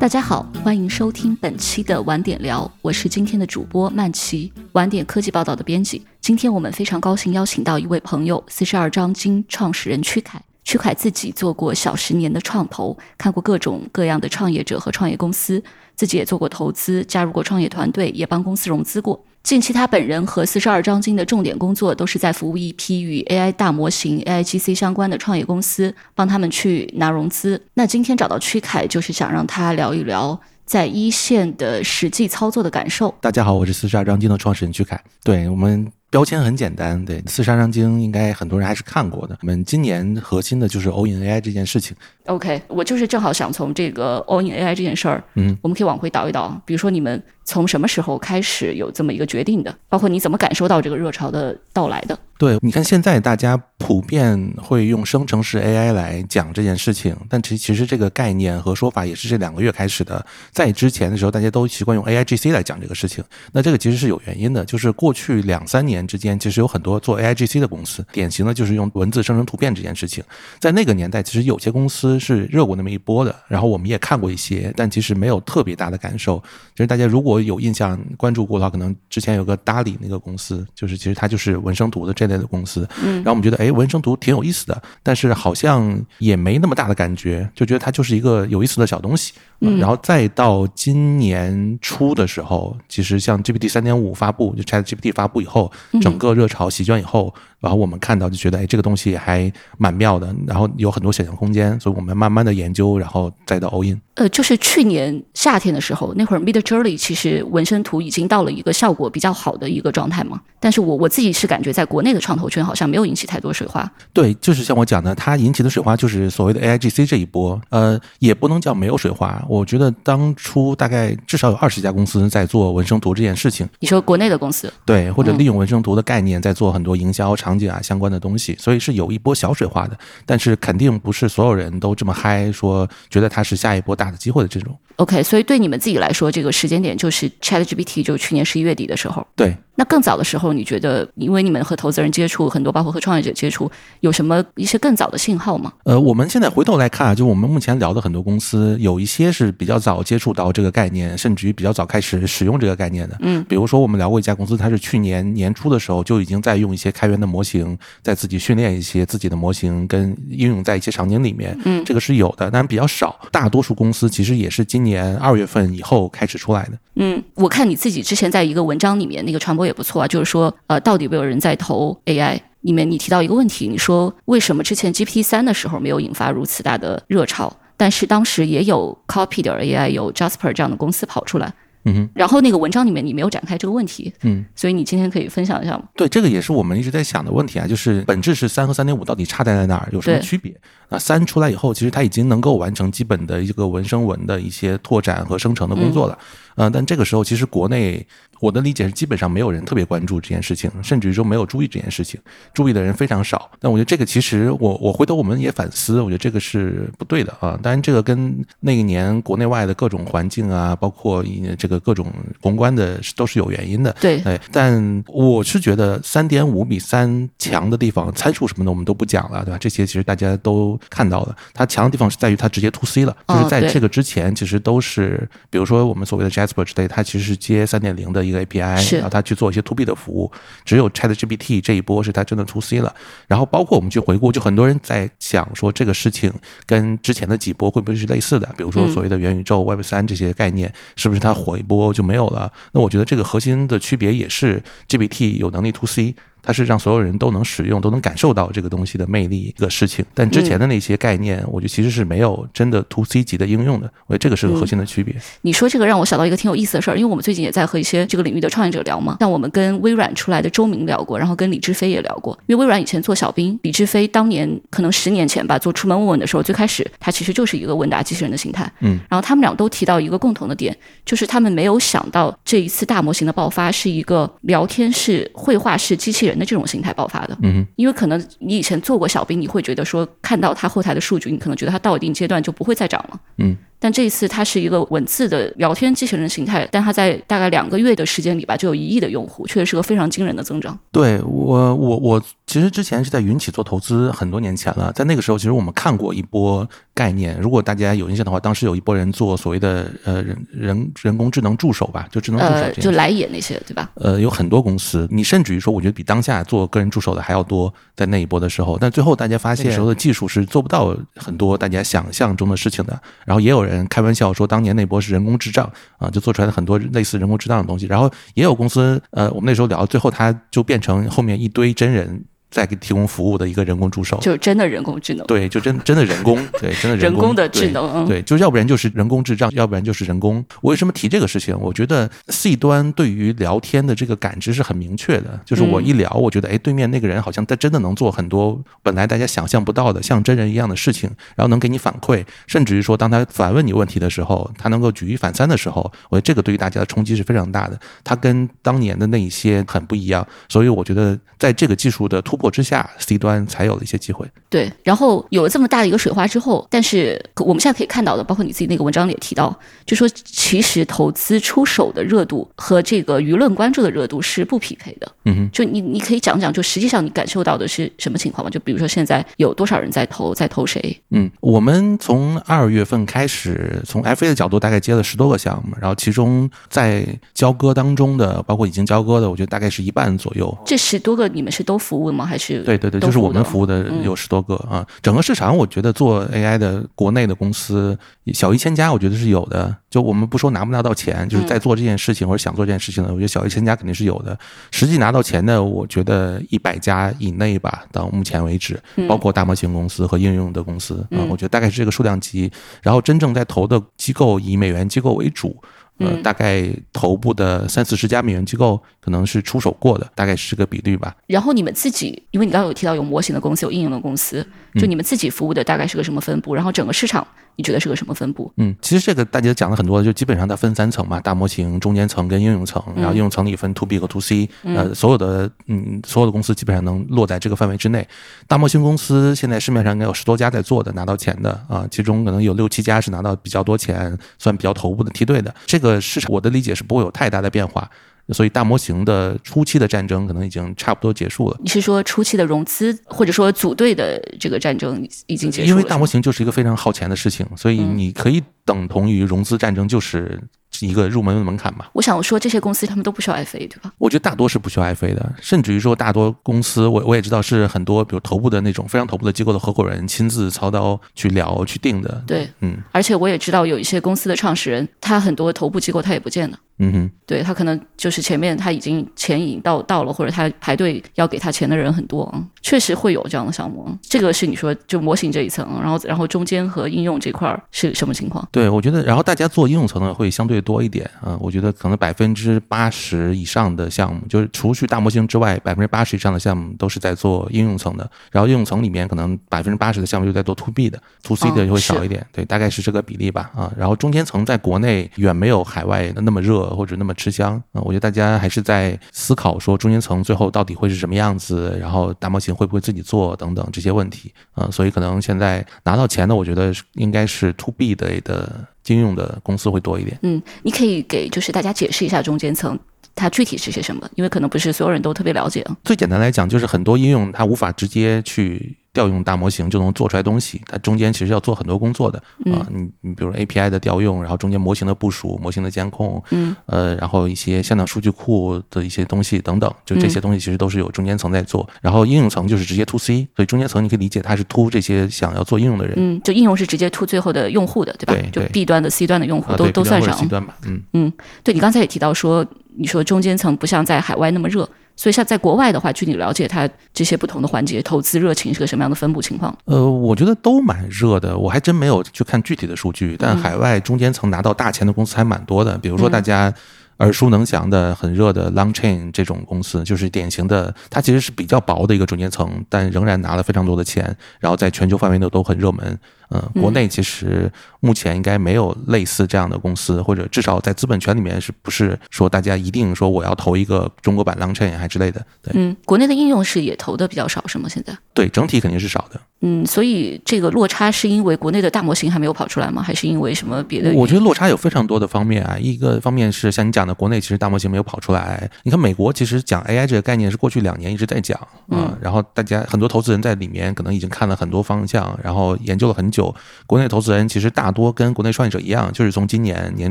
大家好，欢迎收听本期的晚点聊，我是今天的主播曼奇，晚点科技报道的编辑。今天我们非常高兴邀请到一位朋友，四十二章经创始人曲凯。曲凯自己做过小十年的创投，看过各种各样的创业者和创业公司，自己也做过投资，加入过创业团队，也帮公司融资过。近期他本人和四十二章经的重点工作都是在服务一批与 AI 大模型 AIGC 相关的创业公司，帮他们去拿融资。那今天找到曲凯，就是想让他聊一聊在一线的实际操作的感受。大家好，我是四十二章经的创始人曲凯。对我们。标签很简单，对《四十二章经》应该很多人还是看过的。我们今年核心的就是 All in AI 这件事情。OK，我就是正好想从这个 All in AI 这件事儿，嗯，我们可以往回倒一倒。比如说你们从什么时候开始有这么一个决定的？包括你怎么感受到这个热潮的到来的？对，你看现在大家普遍会用生成式 AI 来讲这件事情，但其其实这个概念和说法也是这两个月开始的。在之前的时候，大家都习惯用 AIGC 来讲这个事情。那这个其实是有原因的，就是过去两三年之间，其实有很多做 AIGC 的公司，典型的就是用文字生成图片这件事情。在那个年代，其实有些公司是热过那么一波的，然后我们也看过一些，但其实没有特别大的感受。就是大家如果有印象关注过的话，可能之前有个 DALI 那个公司，就是其实它就是文生图的这类的公司。嗯，然后我们觉得，哎，文生图挺有意思的，但是好像也没那么大的感觉，就觉得它就是一个有意思的小东西。嗯，然后再到今年初的时候，其实像 GPT 三点五发布，就 Chat GPT 发布以后，整个热潮席卷以后。然后我们看到就觉得，哎，这个东西还蛮妙的，然后有很多想象空间，所以我们慢慢的研究，然后再到 all in。呃，就是去年夏天的时候，那会儿 Mid Journey 其实纹身图已经到了一个效果比较好的一个状态嘛。但是我我自己是感觉，在国内的创投圈好像没有引起太多水花。对，就是像我讲的，它引起的水花就是所谓的 AIGC 这一波。呃，也不能叫没有水花。我觉得当初大概至少有二十家公司在做纹身图这件事情。你说国内的公司？对，或者利用纹身图的概念在做很多营销场场景啊相关的东西，所以是有一波小水花的，但是肯定不是所有人都这么嗨，说觉得它是下一波大的机会的这种。OK，所以对你们自己来说，这个时间点就是 ChatGPT 就去年十一月底的时候。对。那更早的时候，你觉得，因为你们和投资人接触很多，包括和创业者接触，有什么一些更早的信号吗？呃，我们现在回头来看啊，就我们目前聊的很多公司，有一些是比较早接触到这个概念，甚至于比较早开始使用这个概念的。嗯，比如说我们聊过一家公司，它是去年年初的时候就已经在用一些开源的模型，在自己训练一些自己的模型，跟应用在一些场景里面。嗯，这个是有的，但比较少。大多数公司其实也是今年年二月份以后开始出来的。嗯，我看你自己之前在一个文章里面那个传播也不错啊，就是说，呃，到底有没有人在投 AI？里面你提到一个问题，你说为什么之前 GPT 三的时候没有引发如此大的热潮，但是当时也有 Copy 点 AI 有 Jasper 这样的公司跑出来。嗯哼，然后那个文章里面你没有展开这个问题，嗯，所以你今天可以分享一下吗？对，这个也是我们一直在想的问题啊，就是本质是三和三点五到底差在在哪儿，有什么区别？那三出来以后，其实它已经能够完成基本的一个文生文的一些拓展和生成的工作了，嗯，但这个时候其实国内。我的理解是，基本上没有人特别关注这件事情，甚至于说没有注意这件事情，注意的人非常少。但我觉得这个其实，我我回头我们也反思，我觉得这个是不对的啊。当然，这个跟那一年国内外的各种环境啊，包括这个各种宏观的都是有原因的。对，哎，但我是觉得三点五比三强的地方，参数什么的我们都不讲了，对吧？这些其实大家都看到了，它强的地方是在于它直接 to C 了，就是在这个之前，其实都是比如说我们所谓的 Jasper 之类，它其实是接三点零的。一个 API，然后他去做一些 To B 的服务，只有 ChatGPT 这一波是他真的 To C 了。然后包括我们去回顾，就很多人在想说这个事情跟之前的几波会不会是类似的？比如说所谓的元宇宙、Web 三这些概念，是不是它火一波就没有了？那我觉得这个核心的区别也是 GPT 有能力 To C。它是让所有人都能使用、都能感受到这个东西的魅力的事情，但之前的那些概念，我觉得其实是没有真的 to C 级的应用的。我觉得这个是个核心的区别。你说这个让我想到一个挺有意思的事儿，因为我们最近也在和一些这个领域的创业者聊嘛。像我们跟微软出来的周明聊过，然后跟李志飞也聊过。因为微软以前做小兵，李志飞当年可能十年前吧，做出门问问的时候，最开始他其实就是一个问答机器人的形态。嗯，然后他们俩都提到一个共同的点，就是他们没有想到这一次大模型的爆发是一个聊天式、绘画式机器人的这种形态爆。发的，嗯，因为可能你以前做过小兵，你会觉得说看到他后台的数据，你可能觉得他到一定阶段就不会再涨了，嗯。但这一次它是一个文字的聊天机器人形态，但它在大概两个月的时间里吧，就有一亿的用户，确实是个非常惊人的增长。对我，我我其实之前是在云起做投资，很多年前了，在那个时候，其实我们看过一波概念。如果大家有印象的话，当时有一波人做所谓的呃人人人工智能助手吧，就智能助手呃，就来也那些，对吧？呃，有很多公司，你甚至于说，我觉得比当下做个人助手的还要多，在那一波的时候，但最后大家发现，那时候的技术是做不到很多大家想象中的事情的。然后也有人开玩笑说，当年那波是人工智障啊，就做出来的很多类似人工智障的东西。然后也有公司，呃，我们那时候聊，最后它就变成后面一堆真人。在给提供服务的一个人工助手，就真的人工智能。对，就真真的人工，对，真的人工的智能。对，就要不然就是人工智障，要不然就是人工。我为什么提这个事情？我觉得 C 端对于聊天的这个感知是很明确的，就是我一聊，我觉得哎，对面那个人好像他真的能做很多本来大家想象不到的像真人一样的事情，然后能给你反馈，甚至于说当他反问你问题的时候，他能够举一反三的时候，我觉得这个对于大家的冲击是非常大的。他跟当年的那一些很不一样，所以我觉得在这个技术的突破之下，C 端才有了一些机会。对，然后有了这么大的一个水花之后，但是我们现在可以看到的，包括你自己那个文章里也提到，就说其实投资出手的热度和这个舆论关注的热度是不匹配的。嗯哼，就你你可以讲讲，就实际上你感受到的是什么情况吗？就比如说现在有多少人在投，在投谁？嗯，我们从二月份开始，从 FA 的角度大概接了十多个项目，然后其中在交割当中的，包括已经交割的，我觉得大概是一半左右。这十多个你们是都服务吗？还是对对对，就是我们服务的有十多个啊。整个市场，我觉得做 AI 的国内的公司小一千家，我觉得是有的。就我们不说拿不拿到钱，就是在做这件事情或者想做这件事情的，我觉得小一千家肯定是有的。实际拿到钱的，我觉得一百家以内吧，到目前为止，包括大模型公司和应用的公司啊，我觉得大概是这个数量级。然后真正在投的机构以美元机构为主。呃，大概头部的三四十家美元机构可能是出手过的，大概是个比率吧。然后你们自己，因为你刚刚有提到有模型的公司，有应用的公司，就你们自己服务的大概是个什么分布？然后整个市场你觉得是个什么分布？嗯，其实这个大家讲了很多，就基本上它分三层嘛，大模型、中间层跟应用层。然后应用层里分 to B 和 to C，呃，所有的嗯所有的公司基本上能落在这个范围之内。大模型公司现在市面上应该有十多家在做的，拿到钱的啊，其中可能有六七家是拿到比较多钱，算比较头部的梯队的。这个市场我的理解是不会有太大的变化，所以大模型的初期的战争可能已经差不多结束了。你是说初期的融资或者说组队的这个战争已经结束了？因为大模型就是一个非常耗钱的事情，所以你可以等同于融资战争就是一个入门的门槛嘛。我想说这些公司他们都不需要 FA 对吧？我觉得大多是不需要 FA 的，甚至于说大多公司我我也知道是很多比如头部的那种非常头部的机构的合伙人亲自操刀去聊去定的。对，嗯，而且我也知道有一些公司的创始人，他很多头部机构他也不见了。嗯哼，对他可能就是前面他已经钱已经到到了，或者他排队要给他钱的人很多啊，确实会有这样的项目。这个是你说就模型这一层，然后然后中间和应用这块儿是什么情况？对，我觉得然后大家做应用层的会相对多一点啊，我觉得可能百分之八十以上的项目，就是除去大模型之外，百分之八十以上的项目都是在做应用层的。然后应用层里面可能百分之八十的项目就在做 to B 的，to C 的就会少一点。对，大概是这个比例吧啊。然后中间层在国内远没有海外的那么热。或者那么吃香啊，我觉得大家还是在思考说中间层最后到底会是什么样子，然后大模型会不会自己做等等这些问题啊，所以可能现在拿到钱的，我觉得应该是 to B 的的应用的公司会多一点。嗯，你可以给就是大家解释一下中间层它具体是些什么，因为可能不是所有人都特别了解啊。最简单来讲，就是很多应用它无法直接去。调用大模型就能做出来东西，它中间其实要做很多工作的啊。你你比如 API 的调用，然后中间模型的部署、模型的监控，嗯，呃，然后一些向量数据库的一些东西等等，就这些东西其实都是有中间层在做。然后应用层就是直接 to C，所以中间层你可以理解它是 to 这些想要做应用的人。嗯，就应用是直接 to 最后的用户的，对吧？对，就 B 端的、C 端的用户都都算上。C 端吧，嗯嗯，对你刚才也提到说，你说中间层不像在海外那么热。所以像在国外的话，据你了解，它这些不同的环节投资热情是个什么样的分布情况？呃，我觉得都蛮热的，我还真没有去看具体的数据。但海外中间层拿到大钱的公司还蛮多的，比如说大家耳熟能详的、很热的 Longchain 这种公司，就是典型的，它其实是比较薄的一个中间层，但仍然拿了非常多的钱，然后在全球范围内都很热门。嗯，国内其实目前应该没有类似这样的公司，或者至少在资本圈里面是不是说大家一定说我要投一个中国版 Longchain 还之类的？对，嗯，国内的应用是也投的比较少，是吗？现在？对，整体肯定是少的。嗯，所以这个落差是因为国内的大模型还没有跑出来吗？还是因为什么别的？我觉得落差有非常多的方面啊。一个方面是像你讲的，国内其实大模型没有跑出来。你看美国其实讲 AI 这个概念是过去两年一直在讲啊，然后大家很多投资人在里面可能已经看了很多方向，然后研究了很久。有国内投资人其实大多跟国内创业者一样，就是从今年年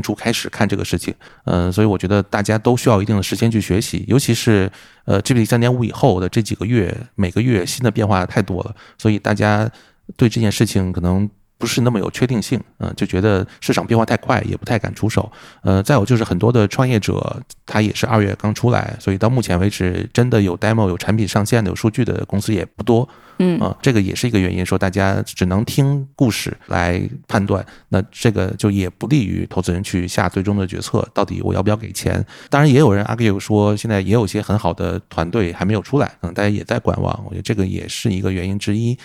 初开始看这个事情。嗯，所以我觉得大家都需要一定的时间去学习，尤其是呃 GPT 三点五以后的这几个月，每个月新的变化太多了，所以大家。对这件事情可能不是那么有确定性，嗯，就觉得市场变化太快，也不太敢出手。呃，再有就是很多的创业者他也是二月刚出来，所以到目前为止，真的有 demo、有产品上线的、有数据的公司也不多。嗯啊，这个也是一个原因，说大家只能听故事来判断，那这个就也不利于投资人去下最终的决策，到底我要不要给钱？当然，也有人 argue 说，现在也有些很好的团队还没有出来，可能大家也在观望。我觉得这个也是一个原因之一。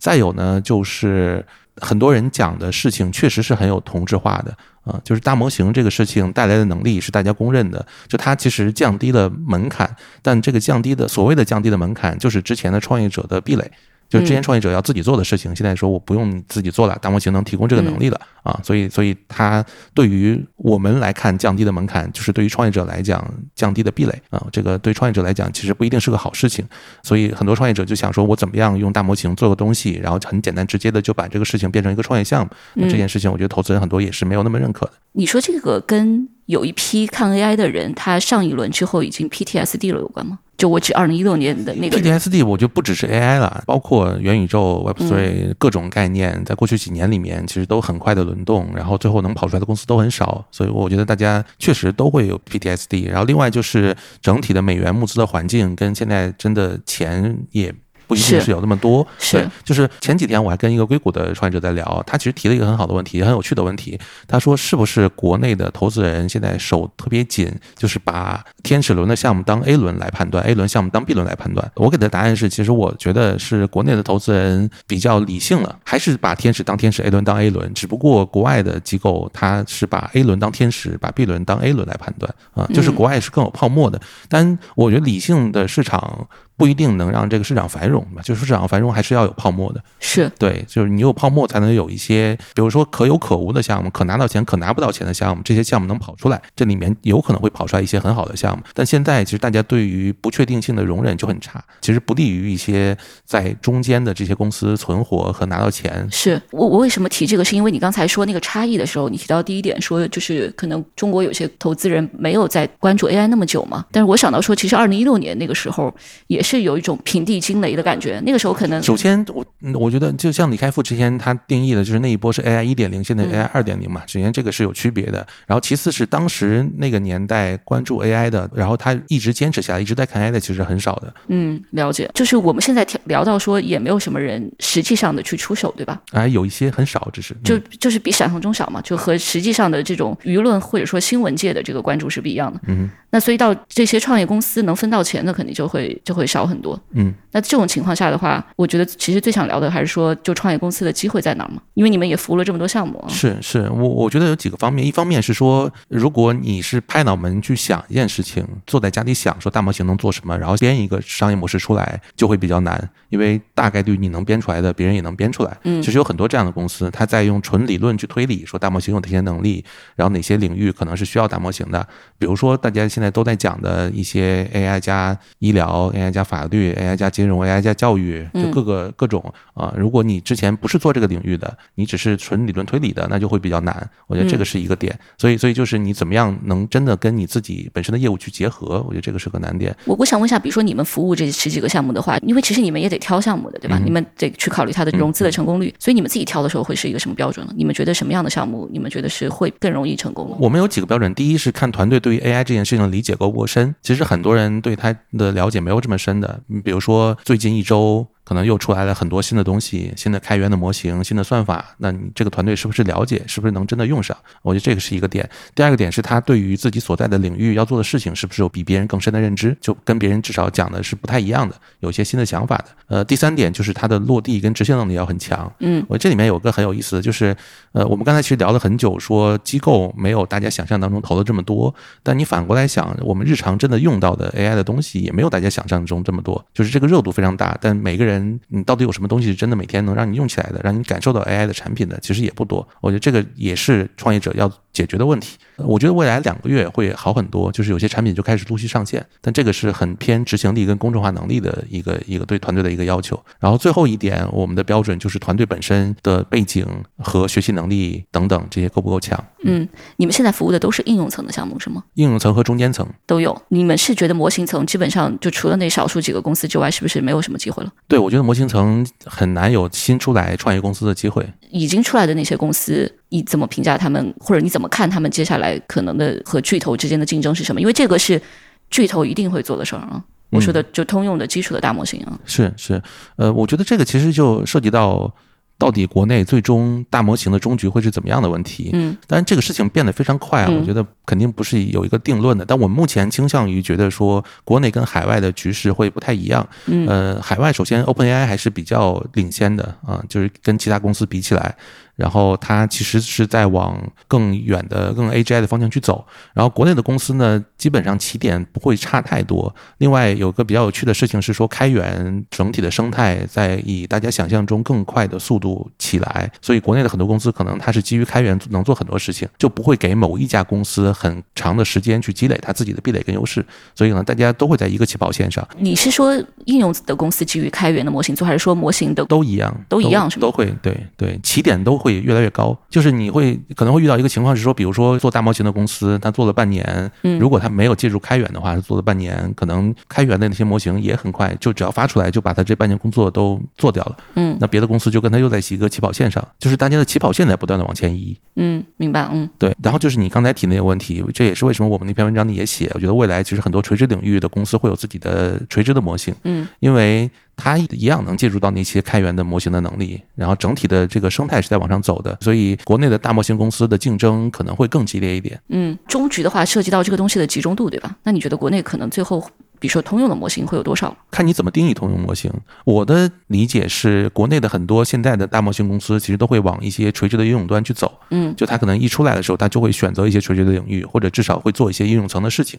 再有呢，就是很多人讲的事情确实是很有同质化的啊，就是大模型这个事情带来的能力是大家公认的，就它其实降低了门槛，但这个降低的所谓的降低的门槛，就是之前的创业者的壁垒。就之前创业者要自己做的事情，现在说我不用自己做了，大模型能提供这个能力了啊，所以所以它对于我们来看降低的门槛，就是对于创业者来讲降低的壁垒。啊，这个对创业者来讲其实不一定是个好事情，所以很多创业者就想说我怎么样用大模型做个东西，然后很简单直接的就把这个事情变成一个创业项目，那这件事情我觉得投资人很多也是没有那么认可的。你说这个跟有一批看 AI 的人，他上一轮之后已经 PTSD 了有关吗？就我指二零一六年的那个 PTSD，我就不只是 AI 了，包括元宇宙、Web3 各种概念，在过去几年里面，其实都很快的轮动，然后最后能跑出来的公司都很少，所以我觉得大家确实都会有 PTSD。然后另外就是整体的美元募资的环境跟现在真的钱也。不一定是有那么多，是就是前几天我还跟一个硅谷的创业者在聊，他其实提了一个很好的问题，很有趣的问题。他说是不是国内的投资人现在手特别紧，就是把天使轮的项目当 A 轮来判断，A 轮项目当 B 轮来判断？我给的答案是，其实我觉得是国内的投资人比较理性了，还是把天使当天使，A 轮当 A 轮。只不过国外的机构他是把 A 轮当天使，把 B 轮当 A 轮来判断啊，就是国外是更有泡沫的。但我觉得理性的市场。不一定能让这个市场繁荣嘛，就是市场繁荣还是要有泡沫的。是对，就是你有泡沫才能有一些，比如说可有可无的项目，可拿到钱可拿不到钱的项目，这些项目能跑出来，这里面有可能会跑出来一些很好的项目。但现在其实大家对于不确定性的容忍就很差，其实不利于一些在中间的这些公司存活和拿到钱。是我我为什么提这个？是因为你刚才说那个差异的时候，你提到第一点说就是可能中国有些投资人没有在关注 AI 那么久嘛，但是我想到说，其实二零一六年那个时候也。是有一种平地惊雷的感觉。那个时候可能，首先我我觉得就像李开复之前他定义的，就是那一波是 AI 一点零，现在 AI 二点零嘛。首先这个是有区别的。然后其次是当时那个年代关注 AI 的，然后他一直坚持下来，一直在看 AI 的，其实很少的。嗯，了解。就是我们现在聊到说，也没有什么人实际上的去出手，对吧？啊，有一些很少，只是就就是比想象中少嘛，就和实际上的这种舆论或者说新闻界的这个关注是不一样的。嗯。那所以到这些创业公司能分到钱的，肯定就会就会少很多。嗯，那这种情况下的话，我觉得其实最想聊的还是说，就创业公司的机会在哪儿嘛？因为你们也服务了这么多项目。是是，我我觉得有几个方面，一方面是说，如果你是拍脑门去想一件事情，坐在家里想说大模型能做什么，然后编一个商业模式出来，就会比较难，因为大概率你能编出来的，别人也能编出来。嗯，其实有很多这样的公司，他在用纯理论去推理，说大模型有哪些能力，然后哪些领域可能是需要大模型的，比如说大家现在都在讲的。一些 AI 加医疗、AI 加法律、AI 加金融、AI 加教育，就各个各种啊。如果你之前不是做这个领域的，你只是纯理论推理的，那就会比较难。我觉得这个是一个点。所以，所以就是你怎么样能真的跟你自己本身的业务去结合？我觉得这个是个难点。我我想问一下，比如说你们服务这十几个项目的话，因为其实你们也得挑项目的，对吧？你们得去考虑它的融资的成功率。所以你们自己挑的时候会是一个什么标准呢？你们觉得什么样的项目，你们觉得是会更容易成功我们有几个标准。第一是看团队对于 AI 这件事情的理解够不够深。其实很多人对他的了解没有这么深的。比如说，最近一周可能又出来了很多新的东西，新的开源的模型，新的算法，那你这个团队是不是了解，是不是能真的用上？我觉得这个是一个点。第二个点是他对于自己所在的领域要做的事情，是不是有比别人更深的认知，就跟别人至少讲的是不太一样的，有些新的想法的。呃，第三点就是他的落地跟执行能力要很强。嗯，我这里面有个很有意思的就是，呃，我们刚才其实聊了很久，说机构没有大家想象当中投的这么多，但你反过来想，我们日常真的用到的 AI 的东西也没有大家想象中这么多，就是这个热度非常大，但每个人你到底有什么东西是真的每天能让你用起来的，让你感受到 AI 的产品的，其实也不多。我觉得这个也是创业者要解决的问题。我觉得未来两个月会好很多，就是有些产品就开始陆续上线，但这个是很偏执行力跟公众化能力的一个一个对团队的一个要求。然后最后一点，我们的标准就是团队本身的背景和学习能力等等这些够不够强。嗯，你们现在服务的都是应用层的项目是吗？应用层和中间层都有。你们是觉得模型层基本上就除了那少数几个公司之外，是不是没有什么机会了？对，我觉得模型层很难有新出来创业公司的机会。已经出来的那些公司，你怎么评价他们，或者你怎么看他们接下来可能的和巨头之间的竞争是什么？因为这个是巨头一定会做的事儿啊。我说的就通用的基础的大模型啊。是是，呃，我觉得这个其实就涉及到。到底国内最终大模型的终局会是怎么样的问题？嗯，当然这个事情变得非常快啊，我觉得肯定不是有一个定论的。但我们目前倾向于觉得说，国内跟海外的局势会不太一样。嗯，呃，海外首先 OpenAI 还是比较领先的啊，就是跟其他公司比起来。然后它其实是在往更远的、更 AGI 的方向去走。然后国内的公司呢，基本上起点不会差太多。另外有个比较有趣的事情是说，开源整体的生态在以大家想象中更快的速度起来。所以国内的很多公司可能它是基于开源能做很多事情，就不会给某一家公司很长的时间去积累它自己的壁垒跟优势。所以呢，大家都会在一个起跑线上。你是说应用的公司基于开源的模型做，还是说模型的都一样？都一样是吗？都会对对，起点都。会越来越高，就是你会可能会遇到一个情况是说，比如说做大模型的公司，他做了半年，如果他没有借助开源的话，做了半年，可能开源的那些模型也很快就只要发出来，就把他这半年工作都做掉了。嗯，那别的公司就跟他又在一个起跑线上，就是大家的起跑线在不断的往前移。嗯，明白。嗯，对。然后就是你刚才提那个问题，这也是为什么我们那篇文章里也写，我觉得未来其实很多垂直领域的公司会有自己的垂直的模型。嗯，因为。它一样能借助到那些开源的模型的能力，然后整体的这个生态是在往上走的，所以国内的大模型公司的竞争可能会更激烈一点。嗯，终局的话涉及到这个东西的集中度，对吧？那你觉得国内可能最后，比如说通用的模型会有多少？看你怎么定义通用模型。我的理解是，国内的很多现在的大模型公司其实都会往一些垂直的应用端去走。嗯，就它可能一出来的时候，它就会选择一些垂直的领域，或者至少会做一些应用层的事情。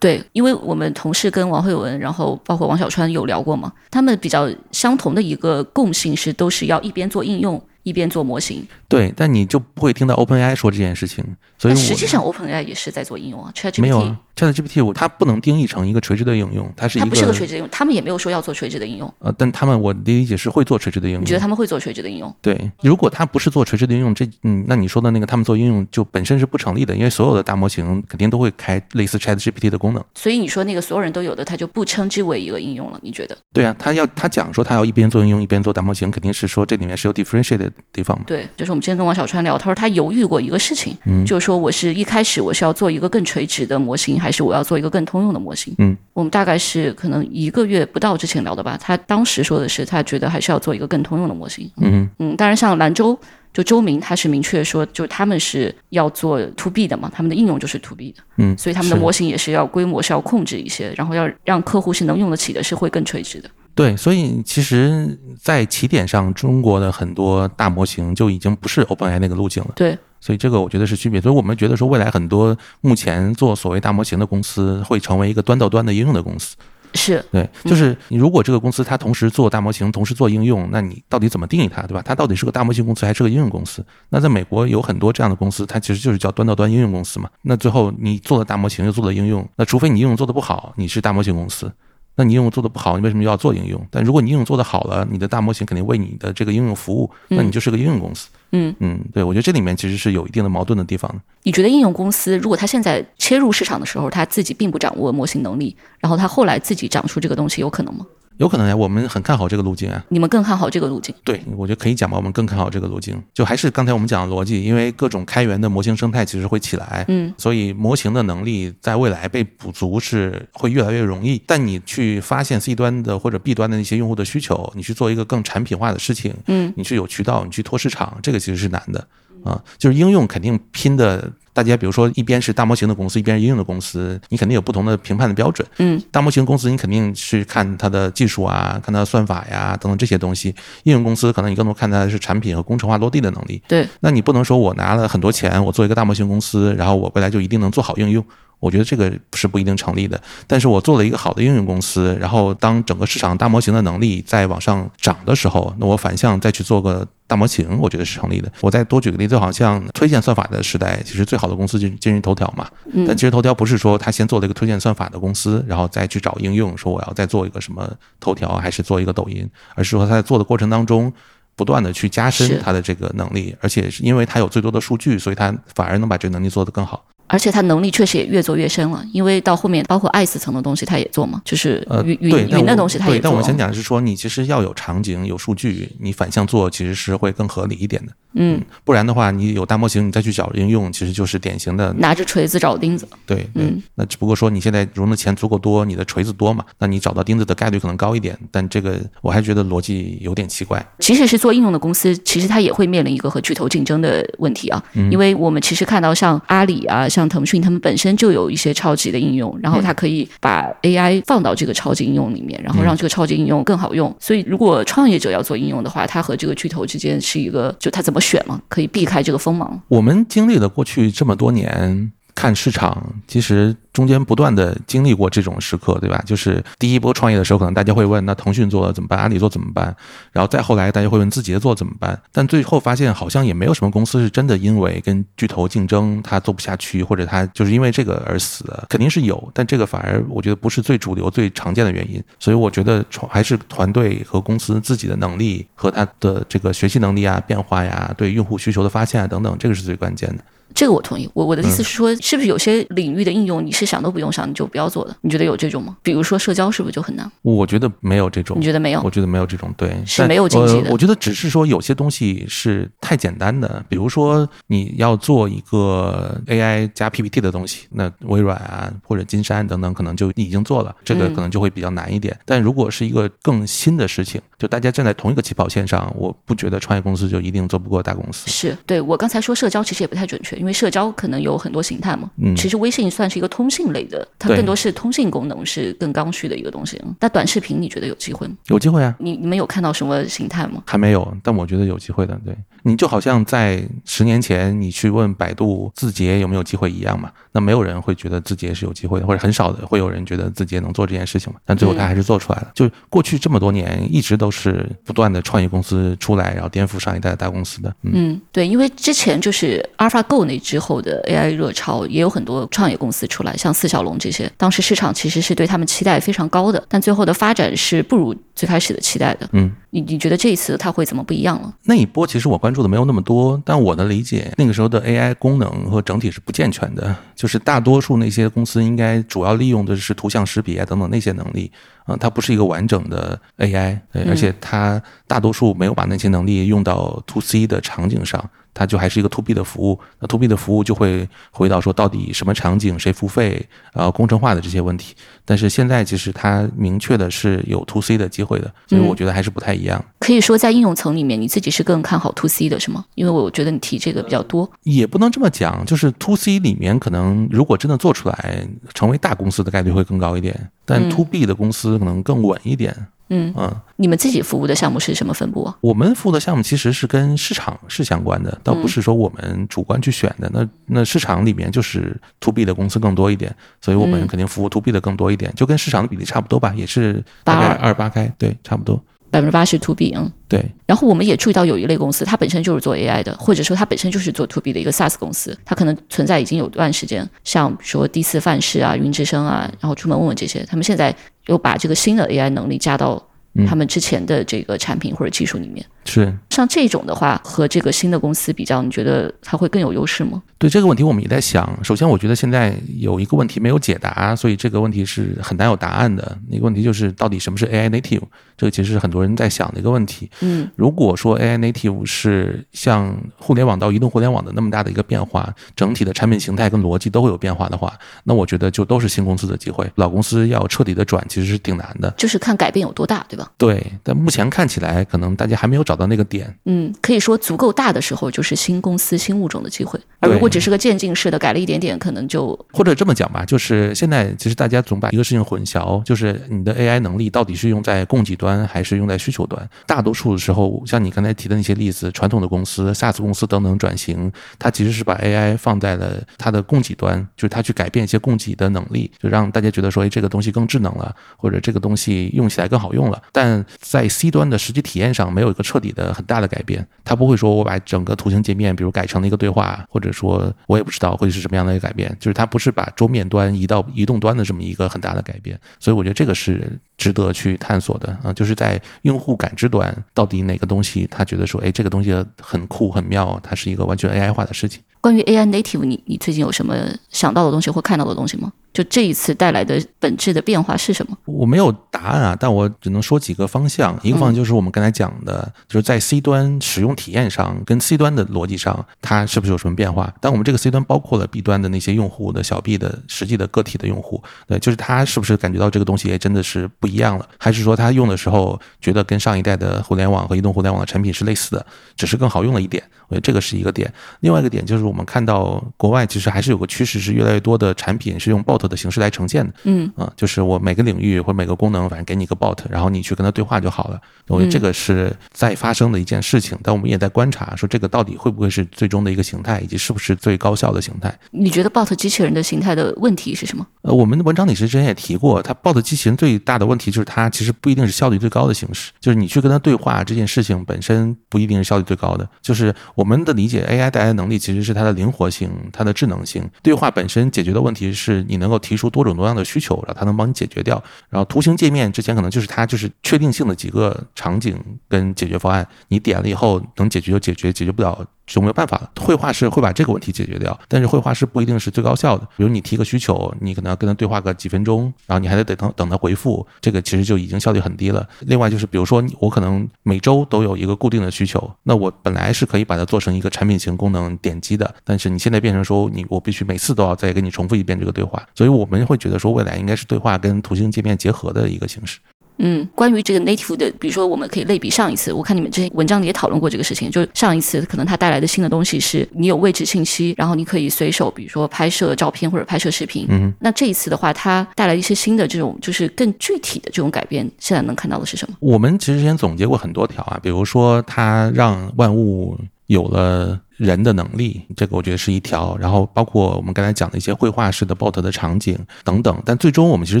对，因为我们同事跟王慧文，然后包括王小川有聊过嘛，他们比较相同的一个共性是，都是要一边做应用。一边做模型，对，但你就不会听到 OpenAI 说这件事情，所以实际上 OpenAI 也是在做应用啊。ChatGPT 没有啊，ChatGPT 我它不能定义成一个垂直的应用，它是一个它不是个垂直应用，他们也没有说要做垂直的应用。呃，但他们我的理解是会做垂直的应用。你觉得他们会做垂直的应用？对，如果它不是做垂直的应用，这嗯，那你说的那个他们做应用就本身是不成立的，因为所有的大模型肯定都会开类似 ChatGPT 的功能。所以你说那个所有人都有的，它就不称之为一个应用了？你觉得？对啊，他要他讲说他要一边做应用一边做大模型，肯定是说这里面是有 differentiate 的地方嘛？对。就是我们之前跟王小川聊，他说他犹豫过一个事情，就是说我是一开始我是要做一个更垂直的模型，还是我要做一个更通用的模型？嗯，我们大概是可能一个月不到之前聊的吧。他当时说的是，他觉得还是要做一个更通用的模型。嗯嗯，当然像兰州就周明，他是明确说，就他们是要做 to B 的嘛，他们的应用就是 to B 的。嗯，所以他们的模型也是要规模是要控制一些，然后要让客户是能用得起的，是会更垂直的。对，所以其实，在起点上，中国的很多大模型就已经不是 OpenAI 那个路径了。对，所以这个我觉得是区别。所以我们觉得说，未来很多目前做所谓大模型的公司，会成为一个端到端的应用的公司。是对，就是你如果这个公司它同时做大模型，同时做应用，那你到底怎么定义它，对吧？它到底是个大模型公司还是个应用公司？那在美国有很多这样的公司，它其实就是叫端到端应用公司嘛。那最后你做了大模型又做了应用，那除非你应用做的不好，你是大模型公司。那你应用做的不好，你为什么要做应用？但如果你应用做的好了，你的大模型肯定为你的这个应用服务，那你就是个应用公司。嗯嗯，对，我觉得这里面其实是有一定的矛盾的地方。你觉得应用公司如果他现在切入市场的时候，他自己并不掌握模型能力，然后他后来自己长出这个东西，有可能吗？有可能呀，我们很看好这个路径啊。你们更看好这个路径？对，我觉得可以讲吧。我们更看好这个路径，就还是刚才我们讲的逻辑，因为各种开源的模型生态其实会起来，嗯，所以模型的能力在未来被补足是会越来越容易。但你去发现 C 端的或者 B 端的那些用户的需求，你去做一个更产品化的事情，嗯，你去有渠道，你去拓市场，这个其实是难的啊。就是应用肯定拼的。大家比如说，一边是大模型的公司，一边是应用的公司，你肯定有不同的评判的标准。嗯，大模型公司你肯定是看它的技术啊，看它的算法呀等等这些东西。应用公司可能你更多看它的是产品和工程化落地的能力。对，那你不能说我拿了很多钱，我做一个大模型公司，然后我未来就一定能做好应用。我觉得这个是不一定成立的。但是我做了一个好的应用公司，然后当整个市场大模型的能力在往上涨的时候，那我反向再去做个大模型，我觉得是成立的。我再多举个例子，好像推荐算法的时代，其实最好的公司就是今日头条嘛。但今日头条不是说他先做了一个推荐算法的公司，然后再去找应用，说我要再做一个什么头条，还是做一个抖音，而是说他在做的过程当中。不断的去加深他的这个能力，而且是因为他有最多的数据，所以他反而能把这个能力做得更好。而且他能力确实也越做越深了，因为到后面包括 IaaS 层的东西他也做嘛，就是云云云的东西他也做。但我先讲的是说，你其实要有场景、有数据，你反向做其实是会更合理一点的。嗯，不然的话，你有大模型，你再去找应用，其实就是典型的拿着锤子找钉子。对，嗯，那只不过说你现在融的钱足够多，你的锤子多嘛，那你找到钉子的概率可能高一点。但这个我还觉得逻辑有点奇怪。即使是做应用的公司，其实它也会面临一个和巨头竞争的问题啊，因为我们其实看到像阿里啊、像腾讯他们本身就有一些超级的应用，然后它可以把 AI 放到这个超级应用里面，然后让这个超级应用更好用。所以如果创业者要做应用的话，它和这个巨头之间是一个，就它怎么选嘛，可以避开这个锋芒。我们经历了过去这么多年。看市场，其实中间不断的经历过这种时刻，对吧？就是第一波创业的时候，可能大家会问，那腾讯做了怎么办？阿里做怎么办？然后再后来，大家会问字节做怎么办？但最后发现，好像也没有什么公司是真的因为跟巨头竞争，它做不下去，或者它就是因为这个而死的。肯定是有，但这个反而我觉得不是最主流、最常见的原因。所以我觉得，还是团队和公司自己的能力和它的这个学习能力啊、变化呀、对用户需求的发现啊等等，这个是最关键的。这个我同意，我我的意思是说，是不是有些领域的应用你是想都不用想你就不要做的？你觉得有这种吗？比如说社交是不是就很难？我觉得没有这种。你觉得没有？我觉得没有这种，对，是没有经济的。我觉得只是说有些东西是太简单的，比如说你要做一个 AI 加 PPT 的东西，那微软啊或者金山等等可能就已经做了，这个可能就会比较难一点。但如果是一个更新的事情，就大家站在同一个起跑线上，我不觉得创业公司就一定做不过大公司。是对我刚才说社交其实也不太准确，因为社交可能有很多形态嘛。嗯，其实微信算是一个通信类的，它更多是通信功能是更刚需的一个东西。那短视频你觉得有机会吗？有机会啊。你你们有看到什么形态吗？还没有，但我觉得有机会的。对你就好像在十年前你去问百度字节有没有机会一样嘛。那没有人会觉得字节是有机会的，或者很少的会有人觉得字节能做这件事情嘛？但最后他还是做出来了。就过去这么多年一直都是不断的创业公司出来，然后颠覆上一代的大公司的。嗯，对，因为之前就是 AlphaGo 那之后的 AI 热潮，也有很多创业公司出来，像四小龙这些，当时市场其实是对他们期待非常高的，但最后的发展是不如最开始的期待的。嗯，你你觉得这一次它会怎么不一样了？那一波其实我关注的没有那么多，但我的理解，那个时候的 AI 功能和整体是不健全的，就是大多数那些公司应该主要利用的是图像识别等等那些能力。啊，它不是一个完整的 AI，对，而且它大多数没有把那些能力用到 To C 的场景上，它就还是一个 To B 的服务。那 To B 的服务就会回到说，到底什么场景谁付费，呃，工程化的这些问题。但是现在其实它明确的是有 To C 的机会的，所以我觉得还是不太一样。可以说在应用层里面，你自己是更看好 To C 的是吗？因为我觉得你提这个比较多。也不能这么讲，就是 To C 里面可能如果真的做出来，成为大公司的概率会更高一点。但 To B 的公司可能更稳一点。嗯嗯，你们自己服务的项目是什么分布啊？我们服务的项目其实是跟市场是相关的，倒不是说我们主观去选的。那那市场里面就是 To B 的公司更多一点，所以我们肯定服务 To B 的更多一点，就跟市场的比例差不多吧，也是大概二八开，对，差不多。百分之八十 To B，嗯，对。然后我们也注意到有一类公司，它本身就是做 AI 的，或者说它本身就是做 To B 的一个 SaaS 公司，它可能存在已经有段时间，像说第四范式啊、云之声啊，然后出门问问这些，他们现在又把这个新的 AI 能力加到他们之前的这个产品或者技术里面。是像这种的话，和这个新的公司比较，你觉得它会更有优势吗？对这个问题，我们也在想。首先，我觉得现在有一个问题没有解答，所以这个问题是很难有答案的。那个问题就是，到底什么是 AI native？这个其实是很多人在想的一个问题。嗯，如果说 AI native 是像互联网到移动互联网的那么大的一个变化，整体的产品形态跟逻辑都会有变化的话，那我觉得就都是新公司的机会。老公司要彻底的转，其实是挺难的。就是看改变有多大，对吧？对，但目前看起来，可能大家还没有找到那个点。嗯，可以说足够大的时候，就是新公司、新物种的机会。而如果只是个渐进式的，改了一点点，可能就或者这么讲吧，就是现在其实大家总把一个事情混淆，就是你的 AI 能力到底是用在供给端还是用在需求端？大多数的时候，像你刚才提的那些例子，传统的公司、SaaS 公司等等转型，它其实是把 AI 放在了它的供给端，就是它去改变一些供给的能力，就让大家觉得说，哎，这个东西更智能了，或者这个东西用起来更好用了。但在 C 端的实际体验上，没有一个彻底的很大的改变。它不会说我把整个图形界面，比如改成了一个对话，或者说我也不知道会是什么样的一个改变。就是它不是把桌面端移到移动端的这么一个很大的改变。所以我觉得这个是。值得去探索的啊，就是在用户感知端，到底哪个东西他觉得说，哎，这个东西很酷很妙，它是一个完全 AI 化的事情。关于 AI native，你你最近有什么想到的东西或看到的东西吗？就这一次带来的本质的变化是什么？我没有答案啊，但我只能说几个方向。一个方向就是我们刚才讲的，就是在 C 端使用体验上，跟 C 端的逻辑上，它是不是有什么变化？但我们这个 C 端包括了 B 端的那些用户的小 B 的实际的个体的用户，对，就是他是不是感觉到这个东西真的是不一样了？还是说他用的时候觉得跟上一代的互联网和移动互联网的产品是类似的，只是更好用了一点？我觉得这个是一个点。另外一个点就是我们看到国外其实还是有个趋势，是越来越多的产品是用 bot 的形式来呈现的。嗯啊，就是我每个领域或者每个功能，反正给你一个 bot，然后你去跟他对话就好了。我觉得这个是在发生的一件事情，但我们也在观察，说这个到底会不会是最终的一个形态，以及是不是最高效的形态？你觉得 bot 机器人的形态的问题是什么？呃，我们的文章里其实之前也提过，它 bot 机器人最大的问题就是它其实不一定是效率最高的形式，就是你去跟他对话这件事情本身不一定是效率最高的。就是我们的理解，AI 带来的能力其实是它的灵活性、它的智能性。对话本身解决的问题是你能够提出多种多样的需求，然后它能帮你解决掉。然后图形界面之前可能就是它就是确定性的几个场景跟解决方案，你点了以后能解决就解决，解决不了。就没有办法了。绘画师会把这个问题解决掉，但是绘画师不一定是最高效的。比如你提个需求，你可能要跟他对话个几分钟，然后你还得等等他回复，这个其实就已经效率很低了。另外就是，比如说我可能每周都有一个固定的需求，那我本来是可以把它做成一个产品型功能点击的，但是你现在变成说你我必须每次都要再跟你重复一遍这个对话，所以我们会觉得说未来应该是对话跟图形界面结合的一个形式。嗯，关于这个 native 的，比如说我们可以类比上一次，我看你们这些文章里也讨论过这个事情，就是上一次可能它带来的新的东西是你有位置信息，然后你可以随手，比如说拍摄照片或者拍摄视频。嗯，那这一次的话，它带来一些新的这种就是更具体的这种改变，现在能看到的是什么？我们其实之前总结过很多条啊，比如说它让万物有了。人的能力，这个我觉得是一条，然后包括我们刚才讲的一些绘画式的 bot 的场景等等，但最终我们其实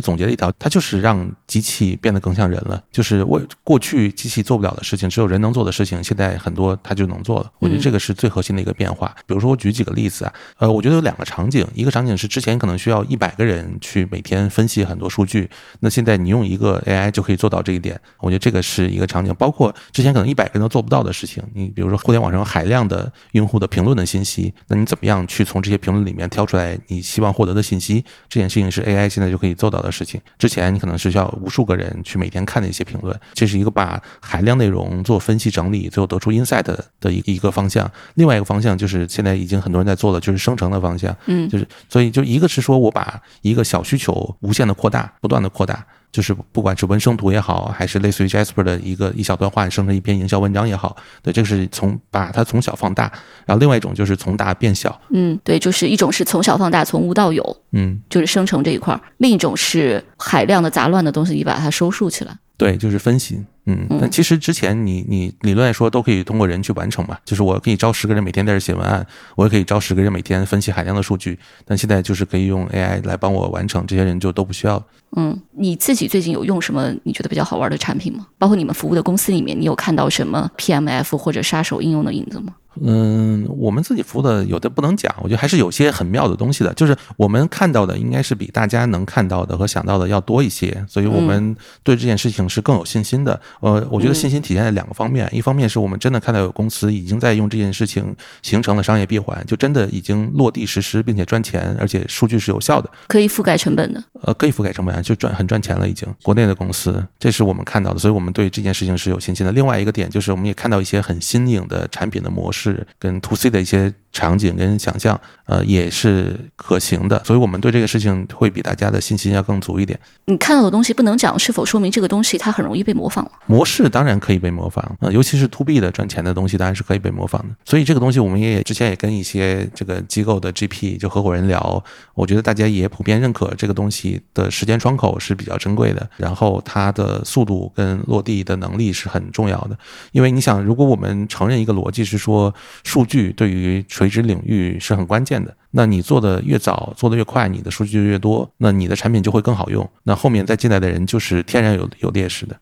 总结了一条，它就是让机器变得更像人了，就是为过去机器做不了的事情，只有人能做的事情，现在很多它就能做了。我觉得这个是最核心的一个变化。比如说我举几个例子啊，呃，我觉得有两个场景，一个场景是之前可能需要一百个人去每天分析很多数据，那现在你用一个 AI 就可以做到这一点，我觉得这个是一个场景。包括之前可能一百个人都做不到的事情，你比如说互联网上海量的用户的评论的信息，那你怎么样去从这些评论里面挑出来你希望获得的信息？这件事情是 AI 现在就可以做到的事情。之前你可能是需要无数个人去每天看的一些评论，这是一个把海量内容做分析整理，最后得出 insight 的一一个方向。另外一个方向就是现在已经很多人在做的，就是生成的方向。嗯，就是所以就一个是说我把一个小需求无限的扩大，不断的扩大。就是不管是文生图也好，还是类似于 Jasper 的一个一小段话生成一篇营销文章也好，对，这个是从把它从小放大，然后另外一种就是从大变小。嗯，对，就是一种是从小放大，从无到有，嗯，就是生成这一块儿；另一种是海量的杂乱的东西，你把它收束起来。对，就是分析。嗯，但其实之前你你理论来说都可以通过人去完成嘛，就是我可以招十个人每天在这写文案，我也可以招十个人每天分析海量的数据，但现在就是可以用 AI 来帮我完成，这些人就都不需要。嗯，你自己最近有用什么你觉得比较好玩的产品吗？包括你们服务的公司里面，你有看到什么 PMF 或者杀手应用的影子吗？嗯，我们自己服务的有的不能讲，我觉得还是有些很妙的东西的。就是我们看到的应该是比大家能看到的和想到的要多一些，所以我们对这件事情是更有信心的。呃，我觉得信心体现在两个方面，一方面是我们真的看到有公司已经在用这件事情形成了商业闭环，就真的已经落地实施并且赚钱，而且数据是有效的，可以覆盖成本的。呃，可以覆盖成本啊，就赚很赚钱了已经。国内的公司，这是我们看到的，所以我们对这件事情是有信心的。另外一个点就是，我们也看到一些很新颖的产品的模式是跟 to C 的一些。场景跟想象，呃，也是可行的，所以我们对这个事情会比大家的信心要更足一点。你看到的东西不能讲，是否说明这个东西它很容易被模仿？模式当然可以被模仿，呃，尤其是 to B 的赚钱的东西，当然是可以被模仿的。所以这个东西，我们也之前也跟一些这个机构的 GP 就合伙人聊，我觉得大家也普遍认可这个东西的时间窗口是比较珍贵的，然后它的速度跟落地的能力是很重要的。因为你想，如果我们承认一个逻辑是说，数据对于垂直领域是很关键的。那你做的越早，做的越快，你的数据就越多，那你的产品就会更好用。那后面再进来的人就是天然有有劣势的。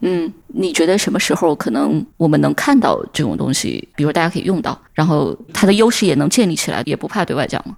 嗯，你觉得什么时候可能我们能看到这种东西？比如大家可以用到，然后它的优势也能建立起来，也不怕对外讲吗？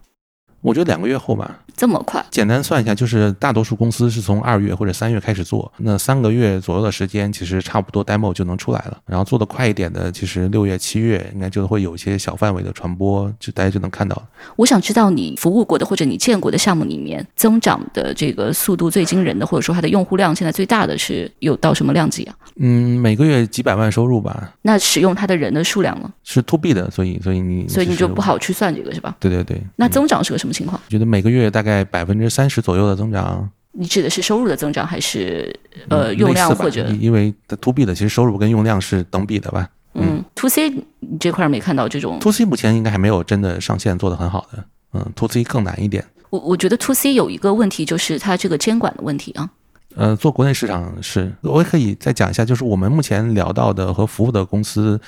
我觉得两个月后吧，这么快？简单算一下，就是大多数公司是从二月或者三月开始做，那三个月左右的时间，其实差不多 demo 就能出来了。然后做的快一点的，其实六月、七月应该就会有一些小范围的传播，就大家就能看到了。我想知道你服务过的或者你见过的项目里面，增长的这个速度最惊人的，或者说它的用户量现在最大的是有到什么量级啊？嗯，每个月几百万收入吧。那使用它的人的数量呢？是 to B 的，所以所以你所以你就不好去算这个是吧？对对对。那增长是个什么情况？觉得每个月大概百分之三十左右的增长。你指的是收入的增长，还是呃用量或者？因为 to B 的其实收入跟用量是等比的吧？嗯，to C 你这块没看到这种。to C 目前应该还没有真的上线做得很好的。嗯，to C 更难一点。我我觉得 to C 有一个问题，就是它这个监管的问题啊。呃，做国内市场是，我也可以再讲一下，就是我们目前聊到的和服务的公司，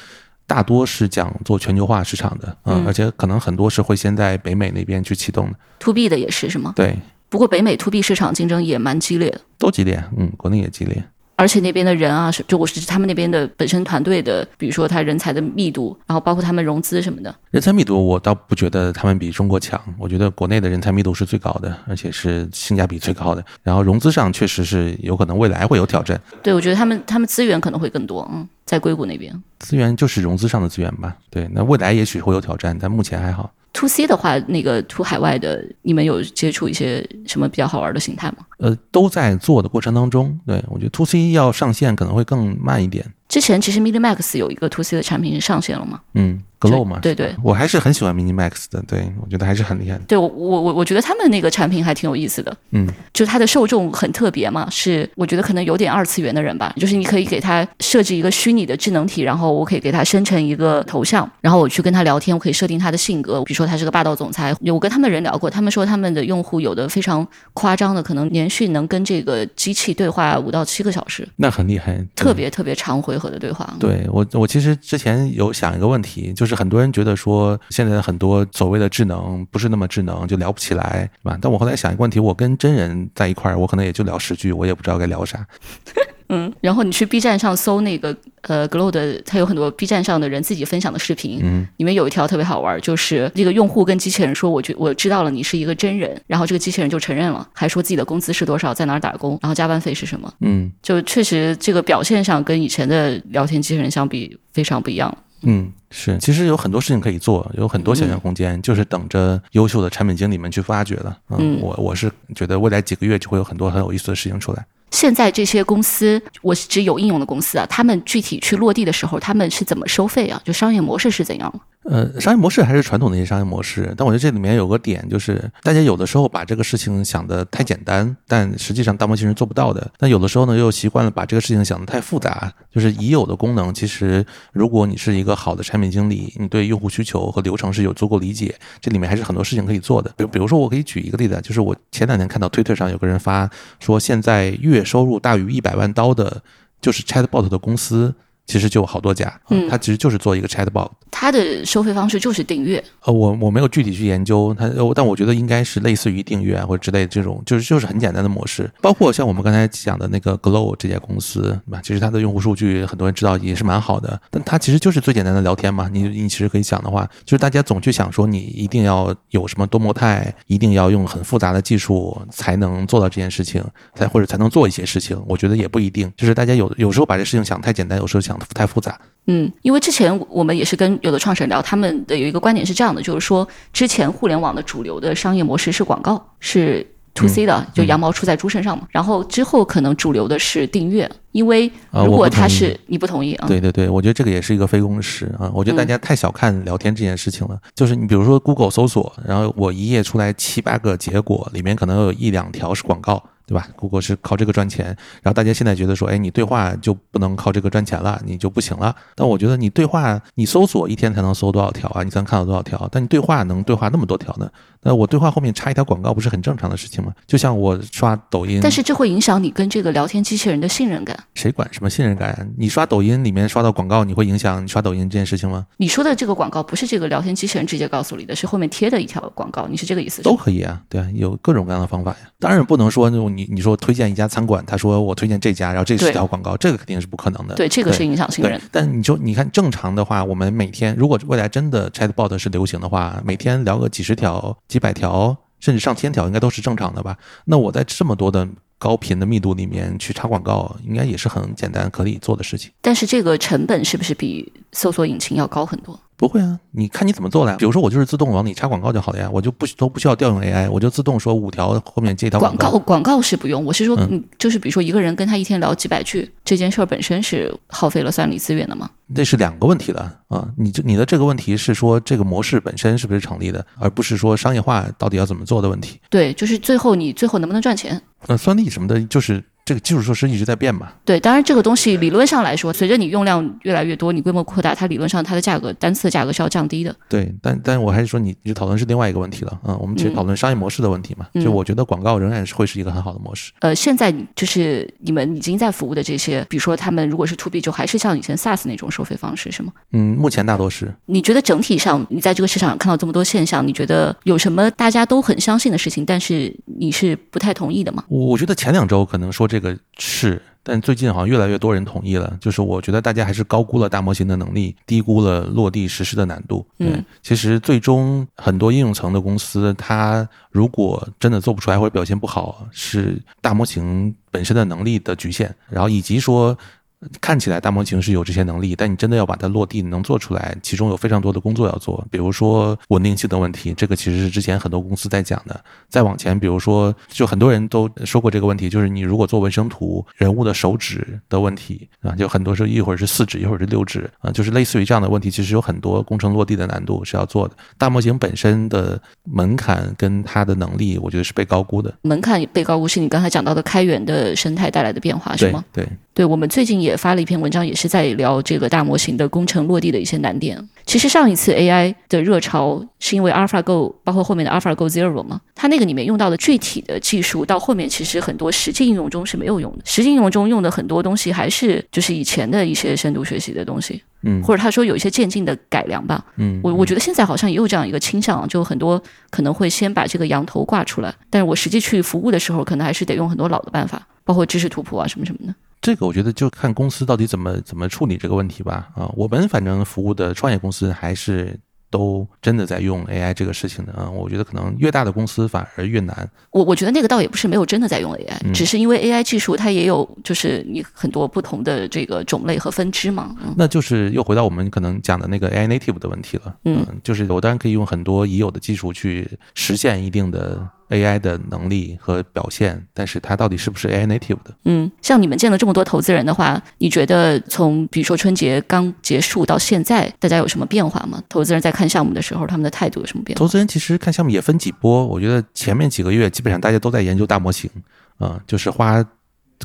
大多是讲做全球化市场的，嗯，而且可能很多是会先在北美那边去启动的。to B 的也是是吗？对。不过北美 to B 市场竞争也蛮激烈的，都激烈，嗯，国内也激烈。而且那边的人啊，是就我是他们那边的本身团队的，比如说他人才的密度，然后包括他们融资什么的。人才密度我倒不觉得他们比中国强，我觉得国内的人才密度是最高的，而且是性价比最高的。然后融资上确实是有可能未来会有挑战。对，我觉得他们他们资源可能会更多，嗯，在硅谷那边资源就是融资上的资源吧。对，那未来也许会有挑战，但目前还好。To C 的话，那个 to 海外的，你们有接触一些什么比较好玩的形态吗？呃，都在做的过程当中。对我觉得 to C 要上线可能会更慢一点。之前其实 Mini Max 有一个 to C 的产品是上线了嘛？嗯，Glow 嘛，对对，我还是很喜欢 Mini Max 的，对我觉得还是很厉害。对我我我我觉得他们那个产品还挺有意思的，嗯，就它的受众很特别嘛，是我觉得可能有点二次元的人吧，就是你可以给他设置一个虚拟的智能体，然后我可以给他生成一个头像，然后我去跟他聊天，我可以设定他的性格，比如说他是个霸道总裁，我跟他们人聊过，他们说他们的用户有的非常夸张的，可能连续能跟这个机器对话五到七个小时，那很厉害，特别特别常回和的对话，对。我我其实之前有想一个问题，就是很多人觉得说现在很多所谓的智能不是那么智能，就聊不起来，是吧？但我后来想一个问题，我跟真人在一块儿，我可能也就聊十句，我也不知道该聊啥。嗯，然后你去 B 站上搜那个呃 Glow 的，它有很多 B 站上的人自己分享的视频，嗯，里面有一条特别好玩，就是这个用户跟机器人说，我觉我知道了你是一个真人，然后这个机器人就承认了，还说自己的工资是多少，在哪儿打工，然后加班费是什么，嗯，就确实这个表现上跟以前的聊天机器人相比非常不一样。嗯，是，其实有很多事情可以做，有很多想象空间，就是等着优秀的产品经理们去发掘了。嗯，我我是觉得未来几个月就会有很多很有意思的事情出来。现在这些公司，我是指有应用的公司啊，他们具体去落地的时候，他们是怎么收费啊？就商业模式是怎样？呃，商业模式还是传统的一些商业模式，但我觉得这里面有个点，就是大家有的时候把这个事情想的太简单，但实际上大模型是做不到的。但有的时候呢，又习惯了把这个事情想的太复杂，就是已有的功能，其实如果你是一个好的产品经理，你对用户需求和流程是有足够理解，这里面还是很多事情可以做的。比比如说，我可以举一个例子，就是我前两天看到推特上有个人发说，现在月月收入大于一百万刀的，就是 Chatbot 的公司。其实就好多家，嗯它其实就是做一个 chatbot。它的收费方式就是订阅，呃，我我没有具体去研究它，呃但我觉得应该是类似于订阅啊或者之类的这种，就是就是很简单的模式。包括像我们刚才讲的那个 Glow 这家公司，对吧？其实它的用户数据很多人知道也是蛮好的，但它其实就是最简单的聊天嘛。你你其实可以想的话，就是大家总去想说你一定要有什么多模态，一定要用很复杂的技术才能做到这件事情，才或者才能做一些事情。我觉得也不一定，就是大家有有时候把这事情想太简单，有时候想得太复杂。嗯，因为之前我们也是跟有的创始人聊，他们的有一个观点是这样的，就是说之前互联网的主流的商业模式是广告，是 to C 的，就羊毛出在猪身上嘛。然后之后可能主流的是订阅，因为如果啊我不同意它是、你不同意啊，对对对，我觉得这个也是一个非公式啊。我觉得大家太小看聊天这件事情了。就是你比如说 Google 搜索，然后我一页出来七八个结果，里面可能有一两条是广告。对吧？Google 是靠这个赚钱，然后大家现在觉得说，哎，你对话就不能靠这个赚钱了，你就不行了。但我觉得你对话，你搜索一天才能搜多少条啊？你才能看到多少条？但你对话能对话那么多条呢？那我对话后面插一条广告，不是很正常的事情吗？就像我刷抖音，但是这会影响你跟这个聊天机器人的信任感。谁管什么信任感啊？你刷抖音里面刷到广告，你会影响你刷抖音这件事情吗？你说的这个广告不是这个聊天机器人直接告诉你的，是后面贴的一条广告，你是这个意思是都？可以啊，对啊，有各种各样的方法呀。当然不能说那种你你说推荐一家餐馆，他说我推荐这家，然后这是条广告，这个肯定是不可能的。对，这个是影响信对任。，但你就你看正常的话，我们每天如果未来真的 Chatbot 是流行的话，每天聊个几十条、几百条，甚至上千条，应该都是正常的吧？那我在这么多的高频的密度里面去插广告，应该也是很简单可以做的事情。但是这个成本是不是比搜索引擎要高很多？不会啊，你看你怎么做的呀？比如说我就是自动往里插广告就好了呀，我就不都不需要调用 AI，我就自动说五条后面接一条广告。告广告是不用，我是说，嗯嗯，就是比如说一个人跟他一天聊几百句，这件事儿本身是耗费了算力资源的吗？那是两个问题了啊！你这你的这个问题是说这个模式本身是不是成立的，而不是说商业化到底要怎么做的问题。对，就是最后你最后能不能赚钱？那算力什么的，就是这个基础设施一直在变嘛。对，当然这个东西理论上来说，随着你用量越来越多，你规模扩大，它理论上它的价格单次的价格是要降低的。对，但但我还是说你你讨论是另外一个问题了啊。我们其实嗯讨论商业模式的问题嘛。嗯就我觉得广告仍然是会是一个很好的模式。呃，现在就是你们已经在服务的这些，比如说他们如果是 to B，就还是像以前 SaaS 那种收费方式，是吗？嗯，目前大多是。你觉得整体上，你在这个市场上看到这么多现象，你觉得有什么大家都很相信的事情，但是你是不太同意的吗？我我觉得前两周可能说这个是，但最近好像越来越多人同意了。就是我觉得大家还是高估了大模型的能力，低估了落地实施的难度。对，嗯其实最终很多应用层的公司，它如果真的做不出来或者表现不好，是大模型本身的能力的局限，然后以及说。看起来大模型是有这些能力，但你真的要把它落地能做出来，其中有非常多的工作要做。比如说稳定性的问题，这个其实是之前很多公司在讲的。再往前，比如说，就很多人都说过这个问题，就是你如果做纹身图，人物的手指的问题啊，就很多时候一会儿是四指，一会儿是六指啊，就是类似于这样的问题，其实有很多工程落地的难度是要做的。大模型本身的门槛跟它的能力，我觉得是被高估的。门槛被高估是你刚才讲到的开源的生态带来的变化，是吗？对，我们最近也发了一篇文章，也是在聊这个大模型的工程落地的一些难点。其实上一次 AI 的热潮是因为 AlphaGo，包括后面的 AlphaGo Zero 嘛，它那个里面用到的具体的技术，到后面其实很多实际应用中是没有用的。实际应用中用的很多东西还是就是以前的一些深度学习的东西，嗯或者他说有一些渐进的改良吧。嗯，我我觉得现在好像也有这样一个倾向，就很多可能会先把这个羊头挂出来，但是我实际去服务的时候，可能还是得用很多老的办法，包括知识图谱啊什么什么的。这个我觉得就看公司到底怎么怎么处理这个问题吧。啊，我们反正服务的创业公司还是都真的在用 AI 这个事情的啊。我觉得可能越大的公司反而越难。我我觉得那个倒也不是没有真的在用 AI，、嗯只是因为 AI 技术它也有就是你很多不同的这个种类和分支嘛。嗯，那就是又回到我们可能讲的那个 AI native 的问题了。嗯就是我当然可以用很多已有的技术去实现一定的 AI 的能力和表现，但是它到底是不是 AI native 的？嗯，像你们见了这么多投资人的话，你觉得从比如说春节刚结束到现在，大家有什么变化吗？投资人在看项目的时候，他们的态度有什么变化？投资人其实看项目也分几波，我觉得前面几个月基本上大家都在研究大模型，啊、就是花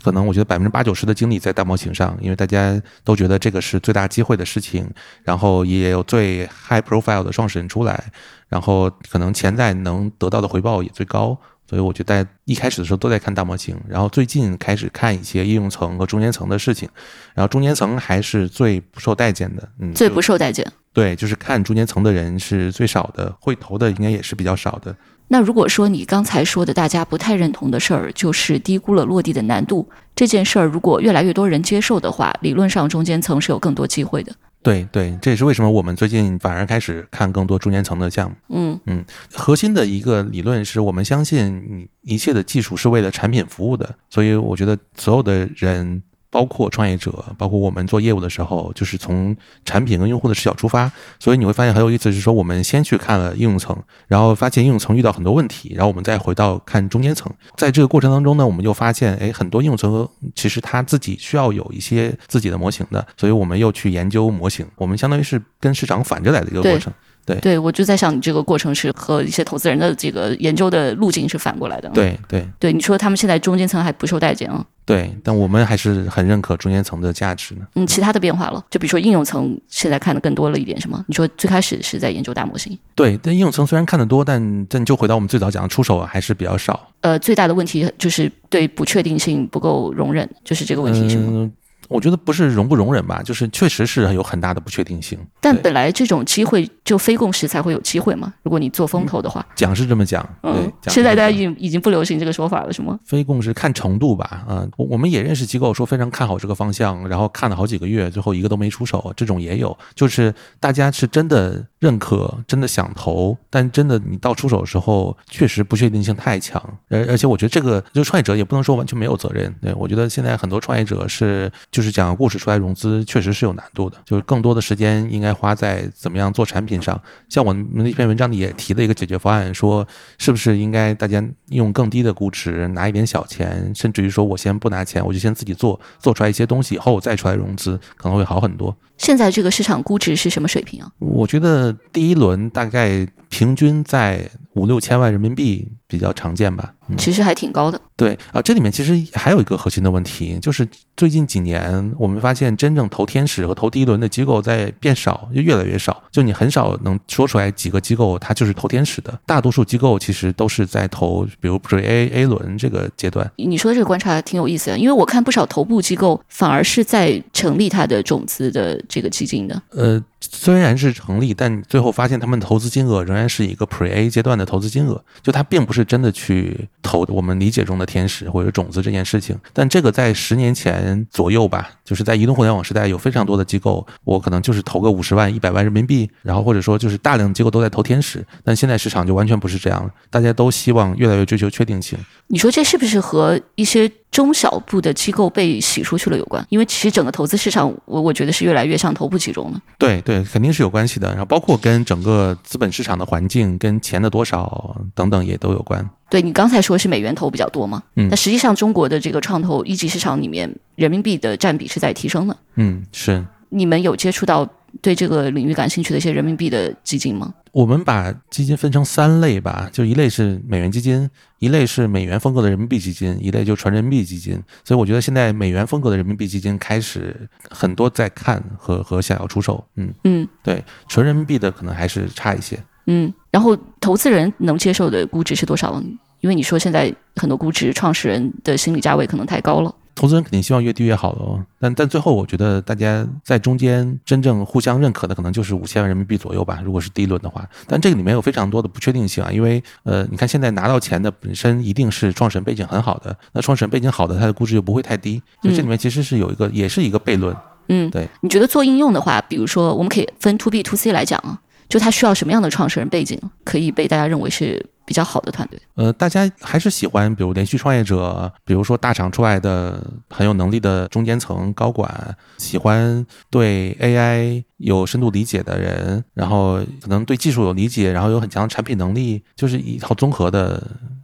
可能我觉得百分之八九十的精力在大模型上，因为大家都觉得这个是最大机会的事情，然后也有最 high profile 的创始人出来，然后可能潜在能得到的回报也最高。所以我觉得一开始的时候都在看大模型，然后最近开始看一些应用层和中间层的事情，然后中间层还是最不受待见的，嗯，最不受待见。对，就是看中间层的人是最少的，会投的应该也是比较少的。那如果说你刚才说的大家不太认同的事儿，就是低估了落地的难度这件事儿，如果越来越多人接受的话，理论上中间层是有更多机会的。对对，这也是为什么我们最近反而开始看更多中间层的项目。嗯嗯，核心的一个理论是我们相信你，一切的技术是为了产品服务的，所以我觉得所有的人。包括创业者，包括我们做业务的时候，就是从产品跟用户的视角出发，所以你会发现很有意思，是说我们先去看了应用层，然后发现应用层遇到很多问题，然后我们再回到看中间层，在这个过程当中呢，我们又发现，哎，很多应用层其实它自己需要有一些自己的模型的，所以我们又去研究模型，我们相当于是跟市场反着来的一个过程。对对，我就在想，你这个过程是和一些投资人的这个研究的路径是反过来的。对对对，你说他们现在中间层还不受待见啊？对，但我们还是很认可中间层的价值呢。嗯，其他的变化了，就比如说应用层现在看的更多了一点，什么？你说最开始是在研究大模型？对，但应用层虽然看得多，但但就回到我们最早讲的，出手还是比较少。呃，最大的问题就是对不确定性不够容忍，就是这个问题是吗？我觉得不是容不容忍吧，就是确实是有很大的不确定性。但本来这种机会就非共识才会有机会嘛。如果你做风投的话，讲是这么讲，嗯，现在大家已经已经不流行这个说法了，是吗？非共识看程度吧，啊，我我们也认识机构说非常看好这个方向，然后看了好几个月，最后一个都没出手，这种也有。就是大家是真的认可，真的想投，但真的你到出手的时候，确实不确定性太强。而而且我觉得这个就创业者也不能说完全没有责任。对我觉得现在很多创业者是就。就是讲故事出来融资确实是有难度的，就是更多的时间应该花在怎么样做产品上。像我们那篇文章里也提了一个解决方案，说是不是应该大家用更低的估值拿一点小钱，甚至于说我先不拿钱，我就先自己做，做出来一些东西以后再出来融资，可能会好很多。现在这个市场估值是什么水平啊？我觉得第一轮大概平均在五六千万人民币比较常见吧。其实还挺高的。对啊，这里面其实还有一个核心的问题，就是最近几年我们发现，真正投天使和投第一轮的机构在变少，就越来越少。就你很少能说出来几个机构它就是投天使的，大多数机构其实都是在投，比如 Pre A A 轮这个阶段。你说的这个观察挺有意思的，因为我看不少头部机构反而是在成立它的种子的这个基金的。呃。虽然是成立，但最后发现他们投资金额仍然是一个 Pre A 阶段的投资金额，就它并不是真的去投我们理解中的天使或者种子这件事情。但这个在十年前左右吧，就是在移动互联网时代，有非常多的机构，我可能就是投个五十万、一百万人民币，然后或者说就是大量的机构都在投天使。但现在市场就完全不是这样了，大家都希望越来越追求确定性。你说这是不是和一些？中小部的机构被洗出去了有关，因为其实整个投资市场，我我觉得是越来越向头部集中了。对对，肯定是有关系的。然后包括跟整个资本市场的环境、跟钱的多少等等也都有关。对你刚才说是美元投比较多嘛？嗯，那实际上中国的这个创投一级市场里面，人民币的占比是在提升的。嗯，是。你们有接触到？对这个领域感兴趣的一些人民币的基金吗？我们把基金分成三类吧，就一类是美元基金，一类是美元风格的人民币基金，一类就纯人民币基金。所以我觉得现在美元风格的人民币基金开始很多在看和和想要出手。嗯嗯，对，纯人民币的可能还是差一些。嗯，然后投资人能接受的估值是多少？因为你说现在很多估值创始人的心理价位可能太高了。投资人肯定希望越低越好喽，但但最后我觉得大家在中间真正互相认可的可能就是五千万人民币左右吧，如果是第一轮的话。但这个里面有非常多的不确定性啊，因为呃，你看现在拿到钱的本身一定是创始人背景很好的，那创始人背景好的，它的估值就不会太低。所以这里面其实是有一个，也是一个悖论。嗯，对。你觉得做应用的话，比如说我们可以分 to B to C 来讲啊，就他需要什么样的创始人背景，可以被大家认为是？比较好的团队，呃，大家还是喜欢，比如连续创业者，比如说大厂出来的很有能力的中间层高管，喜欢对 AI 有深度理解的人，然后可能对技术有理解，然后有很强的产品能力，就是一套综合的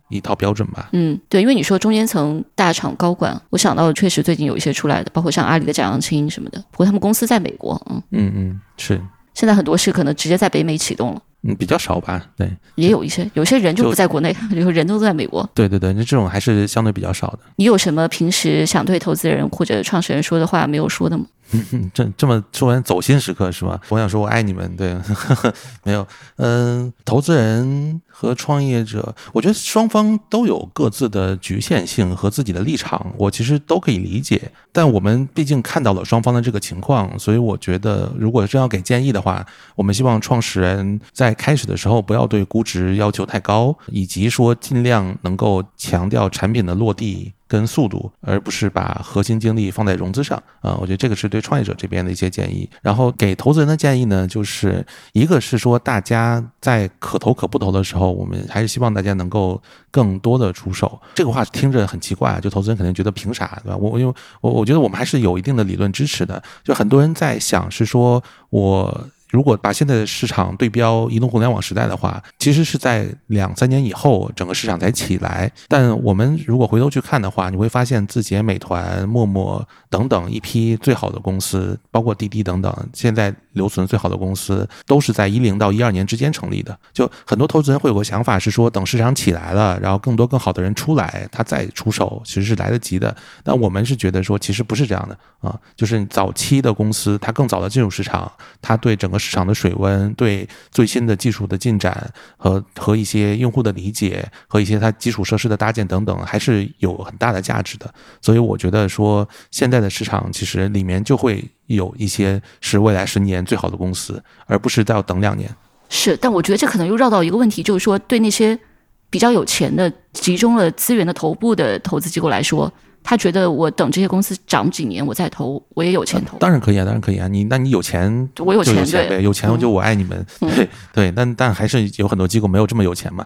一套标准吧。嗯，对，因为你说中间层大厂高管，我想到确实最近有一些出来的，包括像阿里的贾扬青什么的，不过他们公司在美国，嗯嗯嗯，是。现在很多事可能直接在北美启动了。嗯，比较少吧，对，也有一些，有些人就不在国内，有人都在美国。对对对，那这种还是相对比较少的。你有什么平时想对投资人或者创始人说的话没有说的吗？这这么说完走心时刻是吧？我想说我爱你们，对，呵 呵没有，嗯，投资人和创业者，我觉得双方都有各自的局限性和自己的立场，我其实都可以理解。但我们毕竟看到了双方的这个情况，所以我觉得，如果真要给建议的话，我们希望创始人在开始的时候不要对估值要求太高，以及说尽量能够强调产品的落地。跟速度，而不是把核心精力放在融资上啊！我觉得这个是对创业者这边的一些建议。然后给投资人的建议呢，就是一个是说，大家在可投可不投的时候，我们还是希望大家能够更多的出手。这个话听着很奇怪，就投资人肯定觉得凭啥，对吧？我因为我我觉得我们还是有一定的理论支持的。就很多人在想是说我。如果把现在的市场对标移动互联网时代的话，其实是在两三年以后，整个市场才起来。但我们如果回头去看的话，你会发现字节、美团、陌陌等等一批最好的公司，包括滴滴等等，现在留存最好的公司，都是在一零到一二年之间成立的。就很多投资人会有个想法是说，等市场起来了，然后更多更好的人出来，他再出手，其实是来得及的。但我们是觉得说，其实不是这样的啊，就是早期的公司，它更早的进入市场，它对整个。市场的水温，对最新的技术的进展和和一些用户的理解和一些它基础设施的搭建等等，还是有很大的价值的。所以我觉得说，现在的市场其实里面就会有一些是未来十年最好的公司，而不是再要等两年。是，但我觉得这可能又绕到一个问题，就是说对那些比较有钱的、集中了资源的头部的投资机构来说。他觉得我等这些公司涨几年我再投，我也有钱投。当然可以啊，当然可以啊。你那你有钱，我有钱呗，有钱就我爱你们。对 对，但但还是有很多机构没有这么有钱嘛。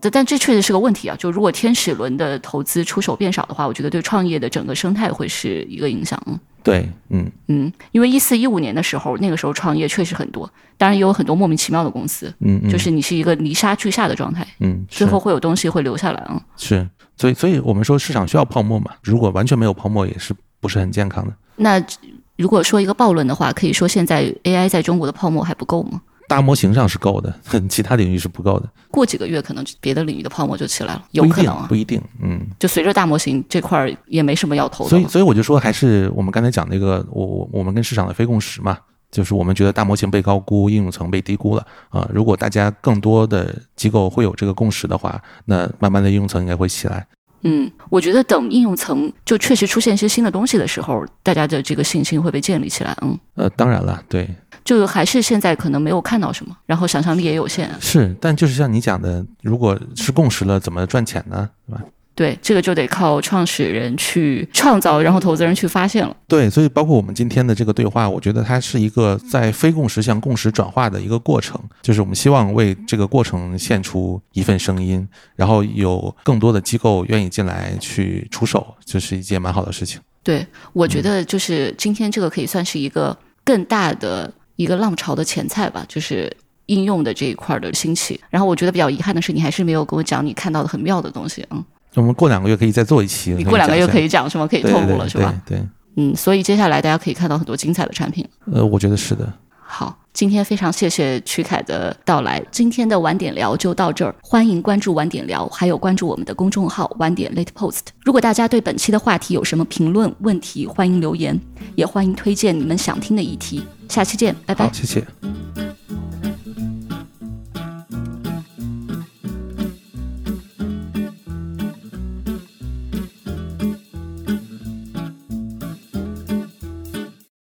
但但这确实是个问题啊。就如果天使轮的投资出手变少的话，我觉得对创业的整个生态会是一个影响。对，嗯嗯，因为一四一五年的时候，那个时候创业确实很多，当然也有很多莫名其妙的公司。嗯嗯，就是你是一个泥沙俱下的状态。嗯，最后会有东西会留下来啊。是。所以，所以我们说市场需要泡沫嘛？如果完全没有泡沫，也是不是很健康的。那如果说一个暴论的话，可以说现在 AI 在中国的泡沫还不够吗？大模型上是够的，其他领域是不够的。过几个月，可能别的领域的泡沫就起来了，有可能啊，不一定。嗯，就随着大模型这块儿也没什么要投的。所以，所以我就说，还是我们刚才讲那个，我我我们跟市场的非共识嘛。就是我们觉得大模型被高估，应用层被低估了啊！如果大家更多的机构会有这个共识的话，那慢慢的应用层应该会起来。嗯，我觉得等应用层就确实出现一些新的东西的时候，大家的这个信心会被建立起来。嗯，呃，当然了，对，就还是现在可能没有看到什么，然后想象力也有限。是，但就是像你讲的，如果是共识了，怎么赚钱呢？对吧？对，这个就得靠创始人去创造，然后投资人去发现了。对，所以包括我们今天的这个对话，我觉得它是一个在非共识向共识转化的一个过程，就是我们希望为这个过程献出一份声音，然后有更多的机构愿意进来去出手，就是一件蛮好的事情。对，我觉得就是今天这个可以算是一个更大的一个浪潮的前菜吧，就是应用的这一块的兴起。然后我觉得比较遗憾的是，你还是没有跟我讲你看到的很妙的东西，嗯。我们过两个月可以再做一期。你过两个月可以讲什么？可以透露了是吧？对，嗯，所以接下来大家可以看到很多精彩的产品。呃，我觉得是的。好，今天非常谢谢曲凯的到来。今天的晚点聊就到这儿，欢迎关注晚点聊，还有关注我们的公众号晚点 Late Post。如果大家对本期的话题有什么评论问题，欢迎留言，也欢迎推荐你们想听的议题。下期见，拜拜。好，谢谢。